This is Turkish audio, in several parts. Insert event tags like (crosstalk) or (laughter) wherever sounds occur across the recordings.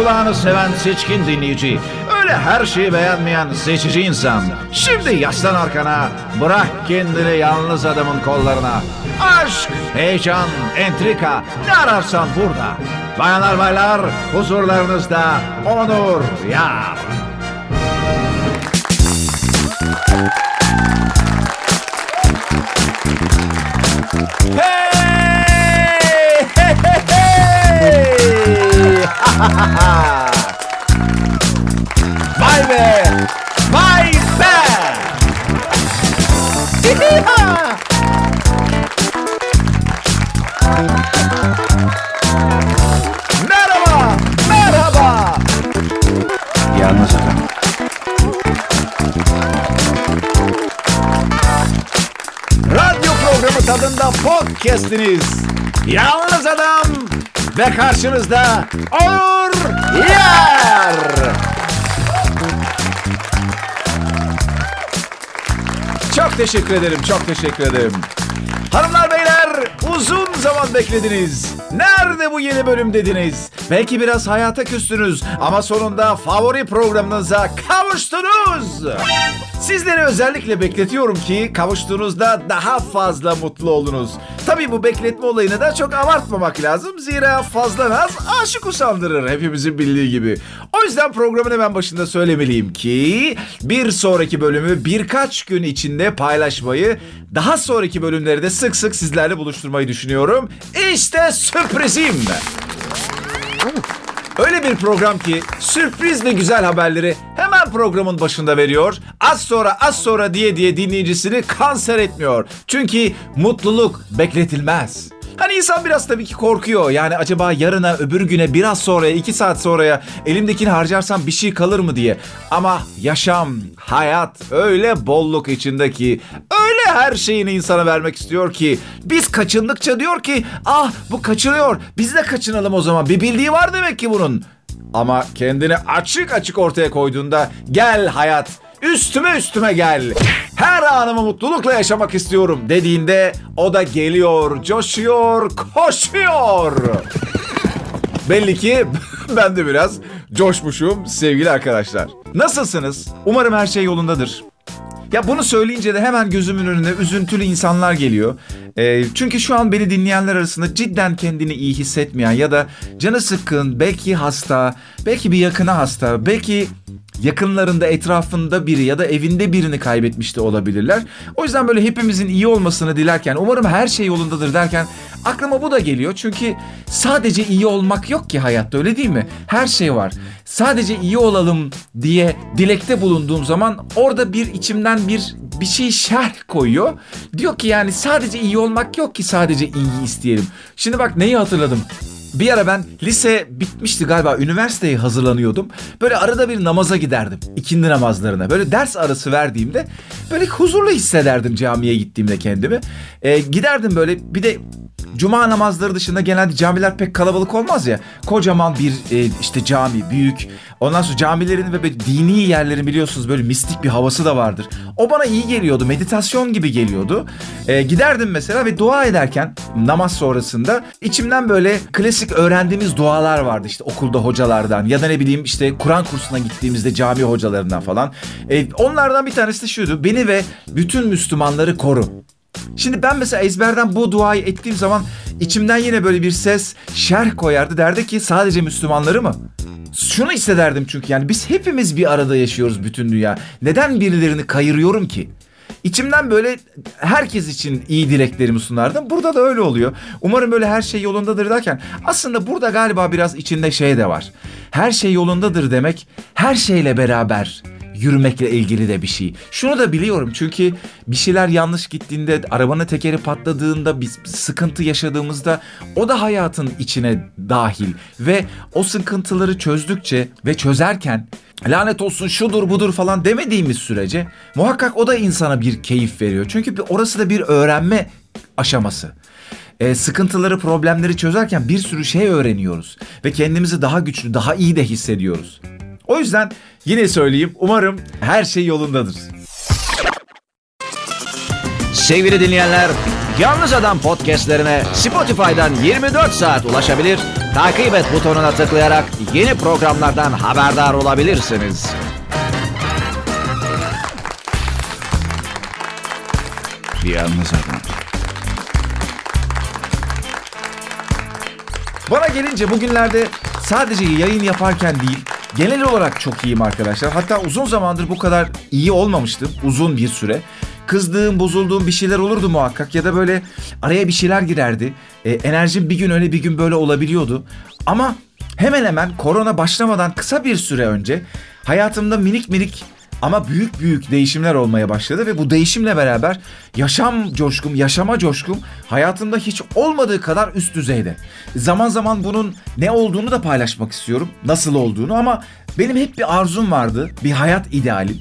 kulağını seven seçkin dinleyici. Öyle her şeyi beğenmeyen seçici insan. Şimdi yaslan arkana, bırak kendini yalnız adamın kollarına. Aşk, heyecan, entrika ne ararsan burada. Bayanlar baylar huzurlarınızda Onur Yar. Hey! Hey, hey, hey! (laughs) ve karşınızda Onur Yer. Çok teşekkür ederim, çok teşekkür ederim. Hanımlar beyler uzun zaman beklediniz. Nerede bu yeni bölüm dediniz? Belki biraz hayata küstünüz ama sonunda favori programınıza kavuştunuz. Sizleri özellikle bekletiyorum ki kavuştuğunuzda daha fazla mutlu olunuz. Tabii bu bekletme olayını da çok abartmamak lazım. Zira fazla naz aşık usandırır hepimizin bildiği gibi. O yüzden programın hemen başında söylemeliyim ki bir sonraki bölümü birkaç gün içinde paylaşmayı, daha sonraki bölümleri de sık sık sizlerle buluşturmayı düşünüyorum. İşte sürprizim. Öyle bir program ki sürpriz ve güzel haberleri hemen programın başında veriyor. Az sonra az sonra diye diye dinleyicisini kanser etmiyor. Çünkü mutluluk bekletilmez. Hani insan biraz tabii ki korkuyor. Yani acaba yarına, öbür güne, biraz sonraya, iki saat sonraya elimdekini harcarsam bir şey kalır mı diye. Ama yaşam, hayat öyle bolluk içindeki, her şeyini insana vermek istiyor ki biz kaçındıkça diyor ki ah bu kaçınıyor biz de kaçınalım o zaman bir bildiği var demek ki bunun. Ama kendini açık açık ortaya koyduğunda gel hayat üstüme üstüme gel. Her anımı mutlulukla yaşamak istiyorum dediğinde o da geliyor, coşuyor, koşuyor. Belli ki (laughs) ben de biraz coşmuşum sevgili arkadaşlar. Nasılsınız? Umarım her şey yolundadır. Ya bunu söyleyince de hemen gözümün önüne üzüntülü insanlar geliyor. Ee, çünkü şu an beni dinleyenler arasında cidden kendini iyi hissetmeyen ya da canı sıkkın, belki hasta, belki bir yakına hasta, belki yakınlarında, etrafında biri ya da evinde birini kaybetmiş de olabilirler. O yüzden böyle hepimizin iyi olmasını dilerken, umarım her şey yolundadır derken aklıma bu da geliyor. Çünkü sadece iyi olmak yok ki hayatta öyle değil mi? Her şey var. Sadece iyi olalım diye dilekte bulunduğum zaman orada bir içimden bir bir şey şerh koyuyor. Diyor ki yani sadece iyi olmak yok ki sadece iyi isteyelim. Şimdi bak neyi hatırladım. Bir ara ben lise bitmişti galiba üniversiteye hazırlanıyordum. Böyle arada bir namaza giderdim. ikindi namazlarına. Böyle ders arası verdiğimde böyle huzurlu hissederdim camiye gittiğimde kendimi. Ee, giderdim böyle bir de Cuma namazları dışında genelde camiler pek kalabalık olmaz ya. Kocaman bir e, işte cami, büyük. Ondan sonra camilerin ve böyle dini yerlerin biliyorsunuz böyle mistik bir havası da vardır. O bana iyi geliyordu, meditasyon gibi geliyordu. E, giderdim mesela ve dua ederken namaz sonrasında içimden böyle klasik öğrendiğimiz dualar vardı işte okulda hocalardan ya da ne bileyim işte Kur'an kursuna gittiğimizde cami hocalarından falan. E, onlardan bir tanesi de şuydu. Beni ve bütün Müslümanları koru. Şimdi ben mesela ezberden bu duayı ettiğim zaman içimden yine böyle bir ses şerh koyardı. Derdi ki sadece Müslümanları mı? Şunu hissederdim çünkü yani biz hepimiz bir arada yaşıyoruz bütün dünya. Neden birilerini kayırıyorum ki? İçimden böyle herkes için iyi dileklerimi sunardım. Burada da öyle oluyor. Umarım böyle her şey yolundadır derken aslında burada galiba biraz içinde şey de var. Her şey yolundadır demek her şeyle beraber yürümekle ilgili de bir şey. Şunu da biliyorum çünkü bir şeyler yanlış gittiğinde, arabanın tekeri patladığında, biz sıkıntı yaşadığımızda o da hayatın içine dahil ve o sıkıntıları çözdükçe ve çözerken lanet olsun şudur budur falan demediğimiz sürece muhakkak o da insana bir keyif veriyor. Çünkü orası da bir öğrenme aşaması e, sıkıntıları, problemleri çözerken bir sürü şey öğreniyoruz ve kendimizi daha güçlü, daha iyi de hissediyoruz. O yüzden yine söyleyeyim umarım her şey yolundadır. Sevgili dinleyenler, Yalnız Adam podcastlerine Spotify'dan 24 saat ulaşabilir, takip et butonuna tıklayarak yeni programlardan haberdar olabilirsiniz. Yalnız adam. Bana gelince bugünlerde sadece yayın yaparken değil, genel olarak çok iyiyim arkadaşlar. Hatta uzun zamandır bu kadar iyi olmamıştım. Uzun bir süre. Kızdığım, bozulduğum bir şeyler olurdu muhakkak ya da böyle araya bir şeyler girerdi. E, enerjim bir gün öyle bir gün böyle olabiliyordu. Ama hemen hemen korona başlamadan kısa bir süre önce hayatımda minik minik ama büyük büyük değişimler olmaya başladı ve bu değişimle beraber yaşam coşkum, yaşama coşkum hayatımda hiç olmadığı kadar üst düzeyde. Zaman zaman bunun ne olduğunu da paylaşmak istiyorum, nasıl olduğunu ama benim hep bir arzum vardı, bir hayat idealim.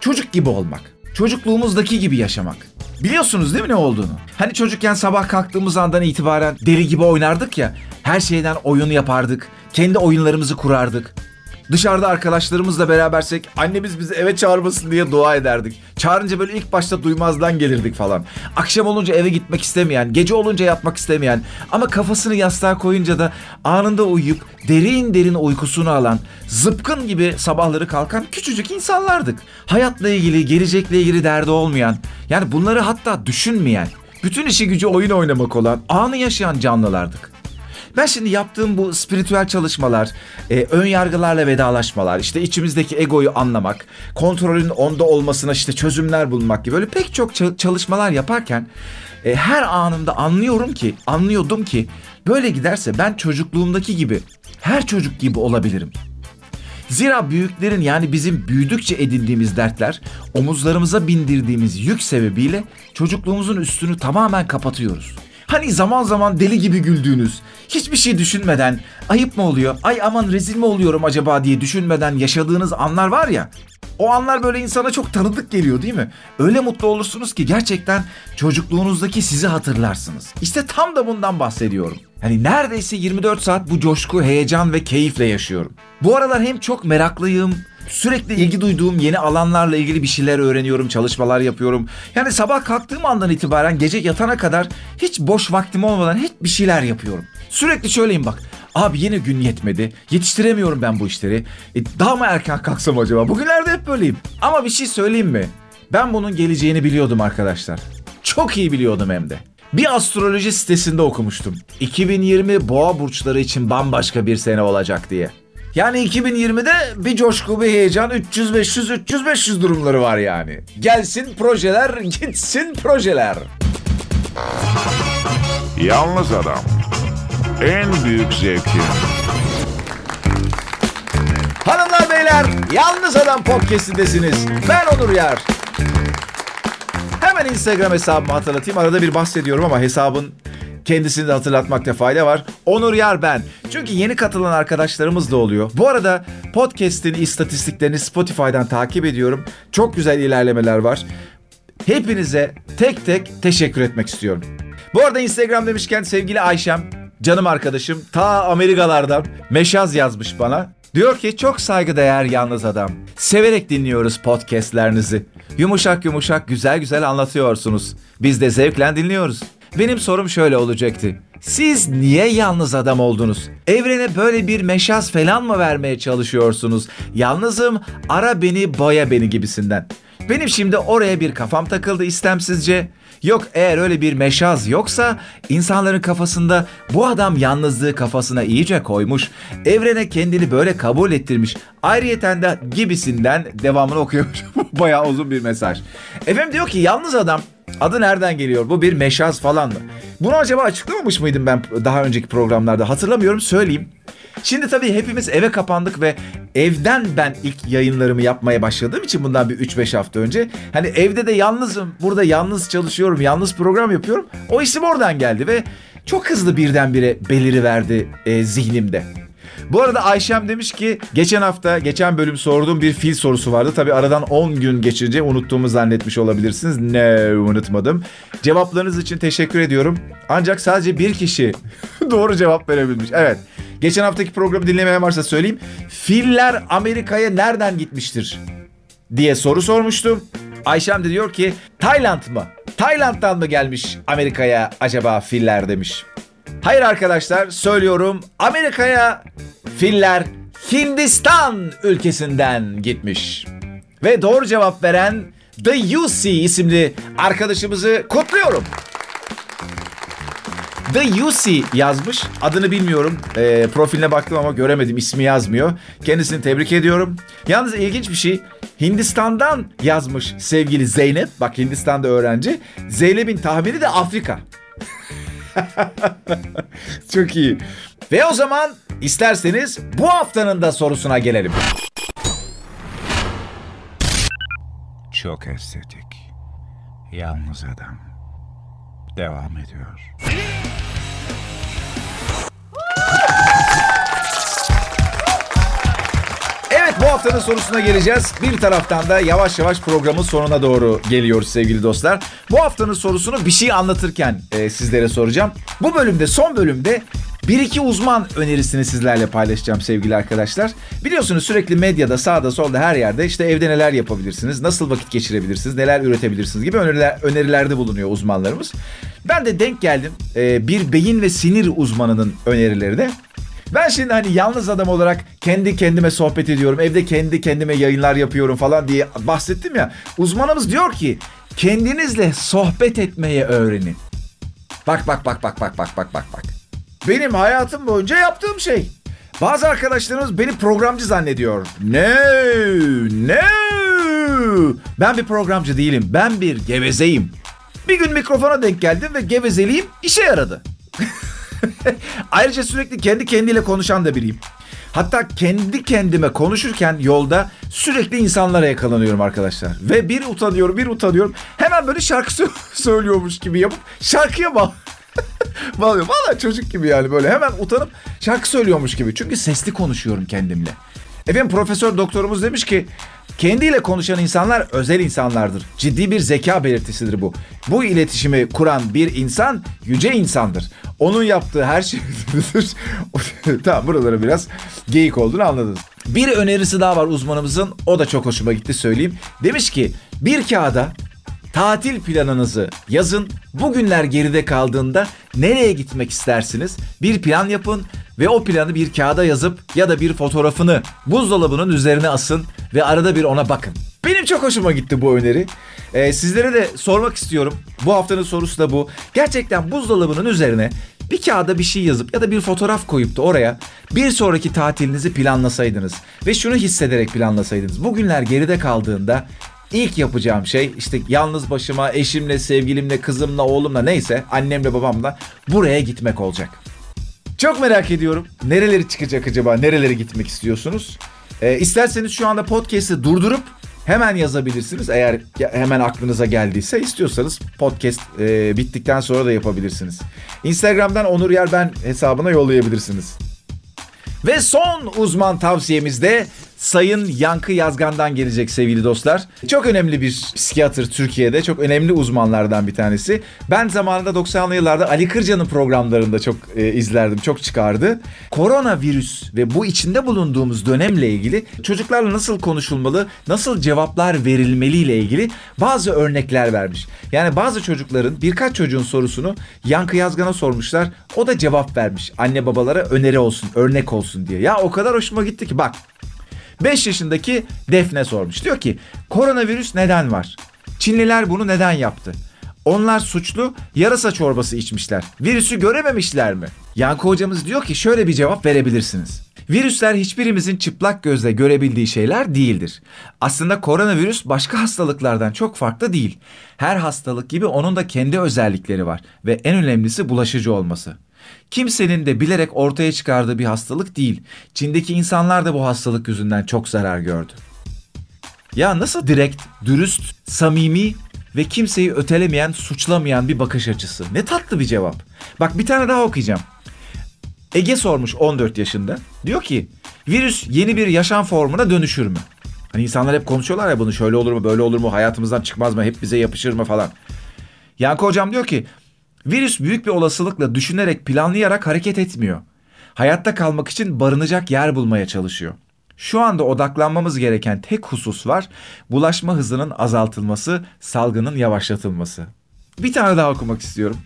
Çocuk gibi olmak, çocukluğumuzdaki gibi yaşamak. Biliyorsunuz değil mi ne olduğunu? Hani çocukken sabah kalktığımız andan itibaren deli gibi oynardık ya. Her şeyden oyun yapardık. Kendi oyunlarımızı kurardık. Dışarıda arkadaşlarımızla berabersek annemiz bizi eve çağırmasın diye dua ederdik. Çağırınca böyle ilk başta duymazdan gelirdik falan. Akşam olunca eve gitmek istemeyen, gece olunca yatmak istemeyen ama kafasını yastığa koyunca da anında uyuyup derin derin uykusunu alan, zıpkın gibi sabahları kalkan küçücük insanlardık. Hayatla ilgili, gelecekle ilgili derdi olmayan, yani bunları hatta düşünmeyen, bütün işi gücü oyun oynamak olan, anı yaşayan canlılardık. Ben şimdi yaptığım bu spiritüel çalışmalar, e, ön yargılarla vedalaşmalar, işte içimizdeki egoyu anlamak, kontrolün onda olmasına işte çözümler bulmak gibi böyle pek çok çalışmalar yaparken e, her anımda anlıyorum ki, anlıyordum ki böyle giderse ben çocukluğumdaki gibi, her çocuk gibi olabilirim. Zira büyüklerin yani bizim büyüdükçe edindiğimiz dertler, omuzlarımıza bindirdiğimiz yük sebebiyle çocukluğumuzun üstünü tamamen kapatıyoruz. Hani zaman zaman deli gibi güldüğünüz, hiçbir şey düşünmeden ayıp mı oluyor, ay aman rezil mi oluyorum acaba diye düşünmeden yaşadığınız anlar var ya. O anlar böyle insana çok tanıdık geliyor değil mi? Öyle mutlu olursunuz ki gerçekten çocukluğunuzdaki sizi hatırlarsınız. İşte tam da bundan bahsediyorum. Hani neredeyse 24 saat bu coşku, heyecan ve keyifle yaşıyorum. Bu aralar hem çok meraklıyım, Sürekli ilgi duyduğum yeni alanlarla ilgili bir şeyler öğreniyorum, çalışmalar yapıyorum. Yani sabah kalktığım andan itibaren gece yatana kadar hiç boş vaktim olmadan hep bir şeyler yapıyorum. Sürekli şöyleyim bak. Abi yine gün yetmedi. Yetiştiremiyorum ben bu işleri. E, daha mı erken kalksam acaba? Bugünlerde hep böyleyim. Ama bir şey söyleyeyim mi? Ben bunun geleceğini biliyordum arkadaşlar. Çok iyi biliyordum hem de. Bir astroloji sitesinde okumuştum. 2020 boğa burçları için bambaşka bir sene olacak diye. Yani 2020'de bir coşku, bir heyecan, 300 500 300 500 durumları var yani. Gelsin projeler, gitsin projeler. Yalnız adam. En büyük zevkin. Hanımlar beyler, Yalnız Adam podcast'indesiniz. Ben Onur Yar. Hemen Instagram hesabımı hatırlatayım. Arada bir bahsediyorum ama hesabın Kendisini de hatırlatmakta fayda var. Onur Yar ben. Çünkü yeni katılan arkadaşlarımız da oluyor. Bu arada podcast'in istatistiklerini Spotify'dan takip ediyorum. Çok güzel ilerlemeler var. Hepinize tek tek teşekkür etmek istiyorum. Bu arada Instagram demişken sevgili Ayşem, canım arkadaşım ta Amerikalardan meşaz yazmış bana. Diyor ki çok saygıdeğer yalnız adam. Severek dinliyoruz podcastlerinizi. Yumuşak yumuşak güzel güzel anlatıyorsunuz. Biz de zevkle dinliyoruz. Benim sorum şöyle olacaktı. Siz niye yalnız adam oldunuz? Evrene böyle bir meşaz falan mı vermeye çalışıyorsunuz? Yalnızım, ara beni, boya beni gibisinden. Benim şimdi oraya bir kafam takıldı istemsizce. Yok eğer öyle bir meşaz yoksa insanların kafasında bu adam yalnızlığı kafasına iyice koymuş. Evrene kendini böyle kabul ettirmiş. Ayrıyeten de gibisinden devamını okuyormuş. (laughs) Bayağı uzun bir mesaj. Efendim diyor ki yalnız adam Adı nereden geliyor? Bu bir meşaz falan mı? Bunu acaba açıklamamış mıydım ben daha önceki programlarda? Hatırlamıyorum söyleyeyim. Şimdi tabii hepimiz eve kapandık ve evden ben ilk yayınlarımı yapmaya başladığım için bundan bir 3-5 hafta önce. Hani evde de yalnızım, burada yalnız çalışıyorum, yalnız program yapıyorum. O isim oradan geldi ve çok hızlı birdenbire beliri verdi e, zihnimde. Bu arada Ayşem demiş ki geçen hafta geçen bölüm sorduğum bir fil sorusu vardı. Tabi aradan 10 gün geçince unuttuğumu zannetmiş olabilirsiniz. Ne unutmadım. Cevaplarınız için teşekkür ediyorum. Ancak sadece bir kişi (laughs) doğru cevap verebilmiş. Evet. Geçen haftaki programı dinlemeyen varsa söyleyeyim. Filler Amerika'ya nereden gitmiştir? diye soru sormuştum. Ayşem de diyor ki Tayland mı? Tayland'dan mı gelmiş Amerika'ya acaba filler demiş. Hayır arkadaşlar söylüyorum Amerika'ya filler Hindistan ülkesinden gitmiş. Ve doğru cevap veren The UC isimli arkadaşımızı kutluyorum. The UC yazmış. Adını bilmiyorum. E, profiline baktım ama göremedim. İsmi yazmıyor. Kendisini tebrik ediyorum. Yalnız ilginç bir şey. Hindistan'dan yazmış sevgili Zeynep. Bak Hindistan'da öğrenci. Zeynep'in tahmini de Afrika. (laughs) Çok iyi. Ve o zaman isterseniz bu haftanın da sorusuna gelelim. Çok estetik. Yalnız adam. Devam ediyor. Haftanın sorusuna geleceğiz. Bir taraftan da yavaş yavaş programın sonuna doğru geliyoruz sevgili dostlar. Bu haftanın sorusunu bir şey anlatırken e, sizlere soracağım. Bu bölümde son bölümde bir iki uzman önerisini sizlerle paylaşacağım sevgili arkadaşlar. Biliyorsunuz sürekli medyada sağda solda her yerde işte evde neler yapabilirsiniz, nasıl vakit geçirebilirsiniz, neler üretebilirsiniz gibi öneriler, önerilerde bulunuyor uzmanlarımız. Ben de denk geldim e, bir beyin ve sinir uzmanının önerilerine. Ben şimdi hani yalnız adam olarak kendi kendime sohbet ediyorum. Evde kendi kendime yayınlar yapıyorum falan diye bahsettim ya. Uzmanımız diyor ki kendinizle sohbet etmeye öğrenin. Bak bak bak bak bak bak bak bak bak. Benim hayatım boyunca yaptığım şey. Bazı arkadaşlarımız beni programcı zannediyor. No, no. Ben bir programcı değilim. Ben bir gevezeyim. Bir gün mikrofona denk geldim ve gevezeliğim işe yaradı. (laughs) (laughs) Ayrıca sürekli kendi kendiyle konuşan da biriyim. Hatta kendi kendime konuşurken yolda sürekli insanlara yakalanıyorum arkadaşlar. Ve bir utanıyorum, bir utanıyorum. Hemen böyle şarkı (laughs) sö- söylüyormuş gibi yapıp şarkıya bağ (laughs) bağlıyorum. Valla çocuk gibi yani böyle hemen utanıp şarkı söylüyormuş gibi. Çünkü sesli konuşuyorum kendimle. Efendim profesör doktorumuz demiş ki kendiyle konuşan insanlar özel insanlardır. Ciddi bir zeka belirtisidir bu. Bu iletişimi kuran bir insan yüce insandır. Onun yaptığı her şey... (laughs) tamam buralara biraz geyik olduğunu anladınız. Bir önerisi daha var uzmanımızın. O da çok hoşuma gitti söyleyeyim. Demiş ki bir kağıda tatil planınızı yazın. Bugünler geride kaldığında nereye gitmek istersiniz? Bir plan yapın ve o planı bir kağıda yazıp ya da bir fotoğrafını buzdolabının üzerine asın ve arada bir ona bakın. Benim çok hoşuma gitti bu öneri. Ee, sizlere de sormak istiyorum. Bu haftanın sorusu da bu. Gerçekten buzdolabının üzerine bir kağıda bir şey yazıp ya da bir fotoğraf koyup da oraya bir sonraki tatilinizi planlasaydınız ve şunu hissederek planlasaydınız. Bugünler geride kaldığında İlk yapacağım şey işte yalnız başıma eşimle, sevgilimle, kızımla, oğlumla neyse annemle babamla buraya gitmek olacak. Çok merak ediyorum. Nereleri çıkacak acaba? Nerelere gitmek istiyorsunuz? Ee, isterseniz şu anda podcast'i durdurup hemen yazabilirsiniz. Eğer hemen aklınıza geldiyse istiyorsanız podcast e, bittikten sonra da yapabilirsiniz. Instagram'dan Onur Yer Ben hesabına yollayabilirsiniz. Ve son uzman tavsiyemiz de Sayın Yankı Yazgan'dan gelecek sevgili dostlar. Çok önemli bir psikiyatr Türkiye'de. Çok önemli uzmanlardan bir tanesi. Ben zamanında 90'lı yıllarda Ali Kırca'nın programlarında çok e, izlerdim. Çok çıkardı. Koronavirüs ve bu içinde bulunduğumuz dönemle ilgili çocuklarla nasıl konuşulmalı, nasıl cevaplar verilmeli ile ilgili bazı örnekler vermiş. Yani bazı çocukların birkaç çocuğun sorusunu Yankı Yazgan'a sormuşlar. O da cevap vermiş. Anne babalara öneri olsun, örnek olsun diye. Ya o kadar hoşuma gitti ki bak 5 yaşındaki Defne sormuş. Diyor ki koronavirüs neden var? Çinliler bunu neden yaptı? Onlar suçlu yarasa çorbası içmişler. Virüsü görememişler mi? Yankı hocamız diyor ki şöyle bir cevap verebilirsiniz. Virüsler hiçbirimizin çıplak gözle görebildiği şeyler değildir. Aslında koronavirüs başka hastalıklardan çok farklı değil. Her hastalık gibi onun da kendi özellikleri var ve en önemlisi bulaşıcı olması. Kimsenin de bilerek ortaya çıkardığı bir hastalık değil. Çin'deki insanlar da bu hastalık yüzünden çok zarar gördü. Ya nasıl direkt, dürüst, samimi ve kimseyi ötelemeyen, suçlamayan bir bakış açısı. Ne tatlı bir cevap. Bak bir tane daha okuyacağım. Ege sormuş 14 yaşında. Diyor ki virüs yeni bir yaşam formuna dönüşür mü? Hani insanlar hep konuşuyorlar ya bunu şöyle olur mu böyle olur mu hayatımızdan çıkmaz mı hep bize yapışır mı falan. Yankı hocam diyor ki virüs büyük bir olasılıkla düşünerek planlayarak hareket etmiyor. Hayatta kalmak için barınacak yer bulmaya çalışıyor. Şu anda odaklanmamız gereken tek husus var. Bulaşma hızının azaltılması, salgının yavaşlatılması. Bir tane daha okumak istiyorum.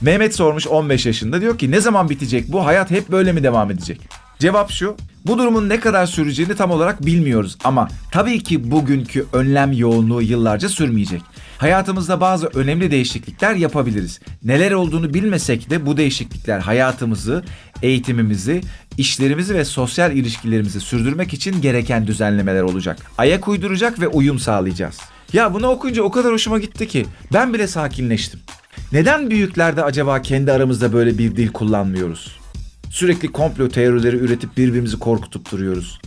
Mehmet sormuş 15 yaşında diyor ki ne zaman bitecek bu hayat hep böyle mi devam edecek? Cevap şu bu durumun ne kadar süreceğini tam olarak bilmiyoruz ama tabii ki bugünkü önlem yoğunluğu yıllarca sürmeyecek. Hayatımızda bazı önemli değişiklikler yapabiliriz. Neler olduğunu bilmesek de bu değişiklikler hayatımızı, eğitimimizi, işlerimizi ve sosyal ilişkilerimizi sürdürmek için gereken düzenlemeler olacak. Ayak uyduracak ve uyum sağlayacağız. Ya bunu okuyunca o kadar hoşuma gitti ki ben bile sakinleştim. Neden büyüklerde acaba kendi aramızda böyle bir dil kullanmıyoruz? Sürekli komplo teorileri üretip birbirimizi korkutup duruyoruz.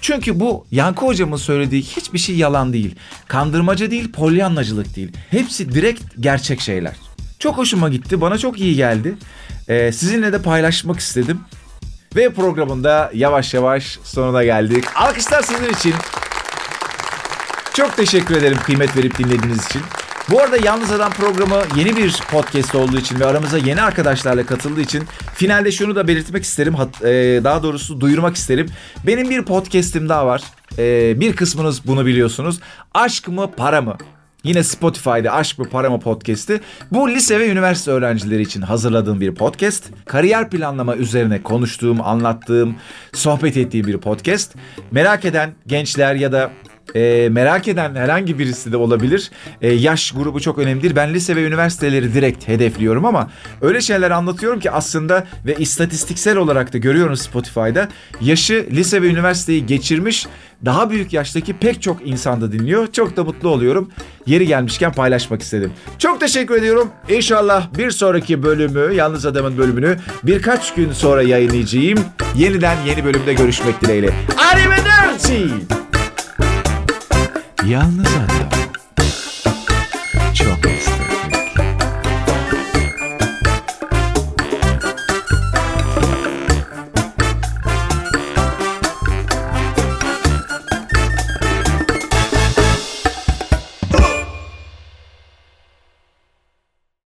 Çünkü bu Yankı hocamın söylediği hiçbir şey yalan değil. Kandırmaca değil, polyanlacılık değil. Hepsi direkt gerçek şeyler. Çok hoşuma gitti, bana çok iyi geldi. Ee, sizinle de paylaşmak istedim. Ve programında yavaş yavaş sonuna geldik. Alkışlar sizin için. Çok teşekkür ederim kıymet verip dinlediğiniz için. Bu arada Yalnız Adam programı yeni bir podcast olduğu için ve aramıza yeni arkadaşlarla katıldığı için finalde şunu da belirtmek isterim. E, daha doğrusu duyurmak isterim. Benim bir podcast'im daha var. E, bir kısmınız bunu biliyorsunuz. Aşk mı para mı? Yine Spotify'da Aşk mı Para mı podcast'i. Bu lise ve üniversite öğrencileri için hazırladığım bir podcast. Kariyer planlama üzerine konuştuğum, anlattığım, sohbet ettiğim bir podcast. Merak eden gençler ya da e, merak eden herhangi birisi de olabilir. E, yaş grubu çok önemlidir. Ben lise ve üniversiteleri direkt hedefliyorum ama öyle şeyler anlatıyorum ki aslında ve istatistiksel olarak da görüyorum Spotify'da yaşı lise ve üniversiteyi geçirmiş daha büyük yaştaki pek çok insan da dinliyor. Çok da mutlu oluyorum. Yeri gelmişken paylaşmak istedim. Çok teşekkür ediyorum. İnşallah bir sonraki bölümü, Yalnız Adam'ın bölümünü birkaç gün sonra yayınlayacağım. Yeniden yeni bölümde görüşmek dileğiyle. Arrivederci! Yalnız Adam